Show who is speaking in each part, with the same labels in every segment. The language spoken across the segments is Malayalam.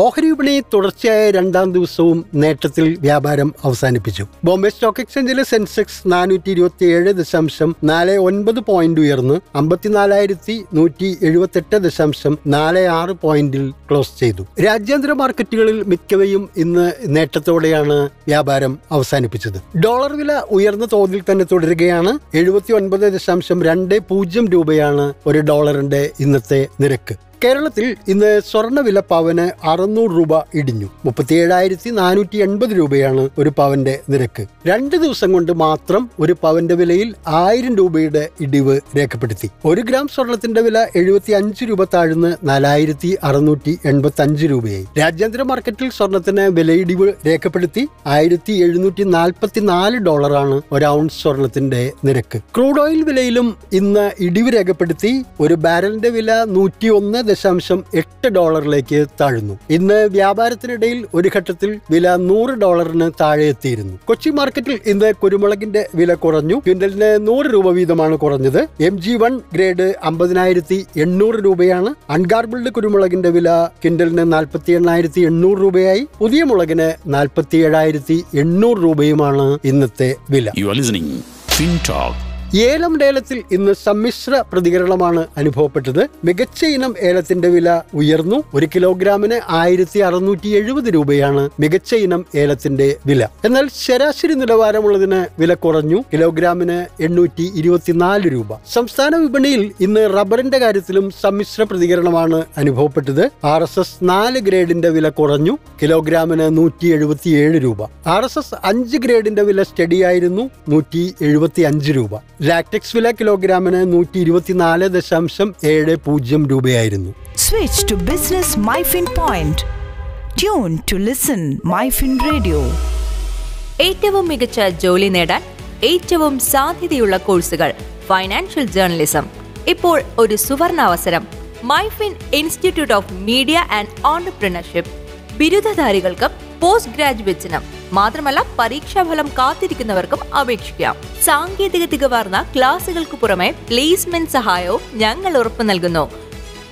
Speaker 1: ഓഹരി വിപണി തുടർച്ചയായ രണ്ടാം ദിവസവും നേട്ടത്തിൽ വ്യാപാരം അവസാനിപ്പിച്ചു. ബോംബെ സ്റ്റോക്ക് എക്സ്ചേഞ്ചിലെ സെൻസെക്സ് നാനൂറ്റി ഇരുപത്തി ഏഴ് ദശാംശം നാല് ഒൻപത് പോയിന്റ് ഉയർന്ന് അമ്പത്തിനാലായിരത്തി നൂറ്റി എഴുപത്തെട്ട് ദശാംശം നാല് ആറ് പോയിന്റിൽ ക്ലോസ് ചെയ്തു. രാജ്യാന്തര മാർക്കറ്റുകളിൽ മിക്കവയും ഇന്ന് നേട്ടത്തോടെയാണ് വ്യാപാരം അവസാനിപ്പിച്ചത്. ഡോളർ വില ഉയർന്ന തോതിൽ തന്നെ തുടരുകയാണ്. എഴുപത്തി ഒൻപത് ദശാംശം രണ്ട് പൂജ്യം രൂപയാണ് ഒരു ഡോളറിന്റെ ഇന്നത്തെ നിരക്ക്. കേരളത്തിൽ ഇന്ന് സ്വർണവില പവന് അറുന്നൂറ് രൂപ ഇടിഞ്ഞു. മുപ്പത്തിയേഴായിരത്തി നാനൂറ്റി എൺപത് രൂപയാണ് ഒരു പവന്റെ നിരക്ക്. രണ്ട് ദിവസം കൊണ്ട് മാത്രം ഒരു പവന്റെ വിലയിൽ ആയിരം രൂപയുടെ ഇടിവ് രേഖപ്പെടുത്തി. ഒരു ഗ്രാം സ്വർണത്തിന്റെ വില എഴുപത്തി അഞ്ച് രൂപ താഴ്ന്ന് നാലായിരത്തി അറുന്നൂറ്റി എൺപത്തി അഞ്ച് രൂപയായി. രാജ്യാന്തര മാർക്കറ്റിൽ സ്വർണത്തിന് വിലയിടിവ് രേഖപ്പെടുത്തി ആയിരത്തി എഴുന്നൂറ്റി നാൽപ്പത്തി നാല് ഡോളറാണ് ഒരു ഔൺസ് സ്വർണത്തിന്റെ നിരക്ക്. ക്രൂഡ് ഓയിൽ വിലയിലും ഇന്ന് ഇടിവ് രേഖപ്പെടുത്തി. ഒരു ബാരലിന്റെ വില നൂറ്റി ഒന്ന് ദശാംശം എട്ട് ഡോളറിലേക്ക് താഴ്ന്നു. ഇന്ന് വ്യാപാരത്തിനിടയിൽ ഒരു ഘട്ടത്തിൽ വില നൂറ് ഡോളറിന് താഴെ എത്തിയിരുന്നു. കൊച്ചി മാർക്കറ്റിൽ ഇന്ന് കുരുമുളകിന്റെ വില കുറഞ്ഞു. ക്വിന്റലിന് നൂറ് രൂപ വീതമാണ് കുറഞ്ഞത്. എം ജി വൺ ഗ്രേഡ് അമ്പതിനായിരത്തി എണ്ണൂറ് രൂപയാണ്. അൺഗാർബിൾഡ് കുരുമുളകിന്റെ വില ക്വിന്റലിന് നാൽപ്പത്തി എണ്ണായിരത്തി എണ്ണൂറ് രൂപയായി. പുതിയ മുളകിന് നാൽപ്പത്തി ഏഴായിരത്തി എണ്ണൂറ് രൂപയുമാണ് ഇന്നത്തെ വില.
Speaker 2: യു
Speaker 1: ഏലം ലേലത്തിൽ ഇന്ന് സമ്മിശ്ര പ്രതികരണമാണ് അനുഭവപ്പെട്ടത്. മികച്ച ഇനം ഏലത്തിന്റെ വില ഉയർന്നു. ഒരു കിലോഗ്രാമിന് ആയിരത്തി അറുന്നൂറ്റി എഴുപത് രൂപയാണ് മികച്ച ഇനം ഏലത്തിന്റെ വില. എന്നാൽ ശരാശരി നിലവാരമുള്ളതിന് വില കുറഞ്ഞു. കിലോഗ്രാമിന് എണ്ണൂറ്റി ഇരുപത്തിനാല് രൂപ. സംസ്ഥാന വിപണിയിൽ ഇന്ന് റബ്ബറിന്റെ കാര്യത്തിലും സമ്മിശ്ര പ്രതികരണമാണ് അനുഭവപ്പെട്ടത്. ആർ എസ് എസ് നാല് ഗ്രേഡിന്റെ വില കുറഞ്ഞു. കിലോഗ്രാമിന് നൂറ്റി എഴുപത്തിയേഴ് രൂപ. ആർ എസ് എസ് അഞ്ച് ഗ്രേഡിന്റെ വില സ്റ്റഡിയായിരുന്നു. നൂറ്റി എഴുപത്തി അഞ്ച് രൂപ. ലാക്ടെക്സ് വില കിലോഗ്രാമിന് നൂറ്റി ഇരുപത്തിനാല് ദശാംശം ഏഴ് പൂജ്യം രൂപയായിരുന്നു.
Speaker 3: Switch to business Myfin point tune to listen Myfin radio
Speaker 4: ഏറ്റവും മികച്ച ജോലി നേടാൻ ഏറ്റവും സാധ്യതയുള്ള കോഴ്സുകൾ ഫൈനാൻഷ്യൽ ജേർണലിസം ഇപ്പോൾ ഒരു സുവർണ അവസരം. Myfin institute of media and entrepreneurship ബിരുദധാരികൾക്കും post ഗ്രാജുവേറ്റ്സിനും മാത്രമല്ല പരീക്ഷാഫലം കാത്തിരിക്കുന്നവർക്കും അപേക്ഷിക്കാം. സാങ്കേതിക തികവാർന്ന ക്ലാസുകൾക്ക് പുറമെ പ്ലേസ്മെന്റ് സഹായവും ഞങ്ങൾ ഉറപ്പു നൽകുന്നു.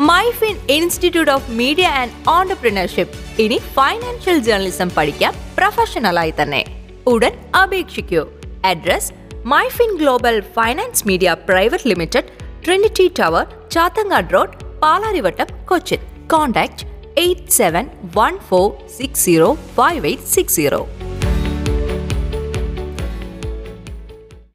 Speaker 4: Myfin institute of media and entrepreneurship. ഇനി ഫൈനാൻഷ്യൽ ജേർണലിസം പഠിക്കാം പ്രൊഫഷണലായി തന്നെ. ഉടൻ അപേക്ഷിക്കൂ. Address Myfin global finance media private limited Trinity tower Chathangad road Palarivattom Cochin. Contact 8714605860.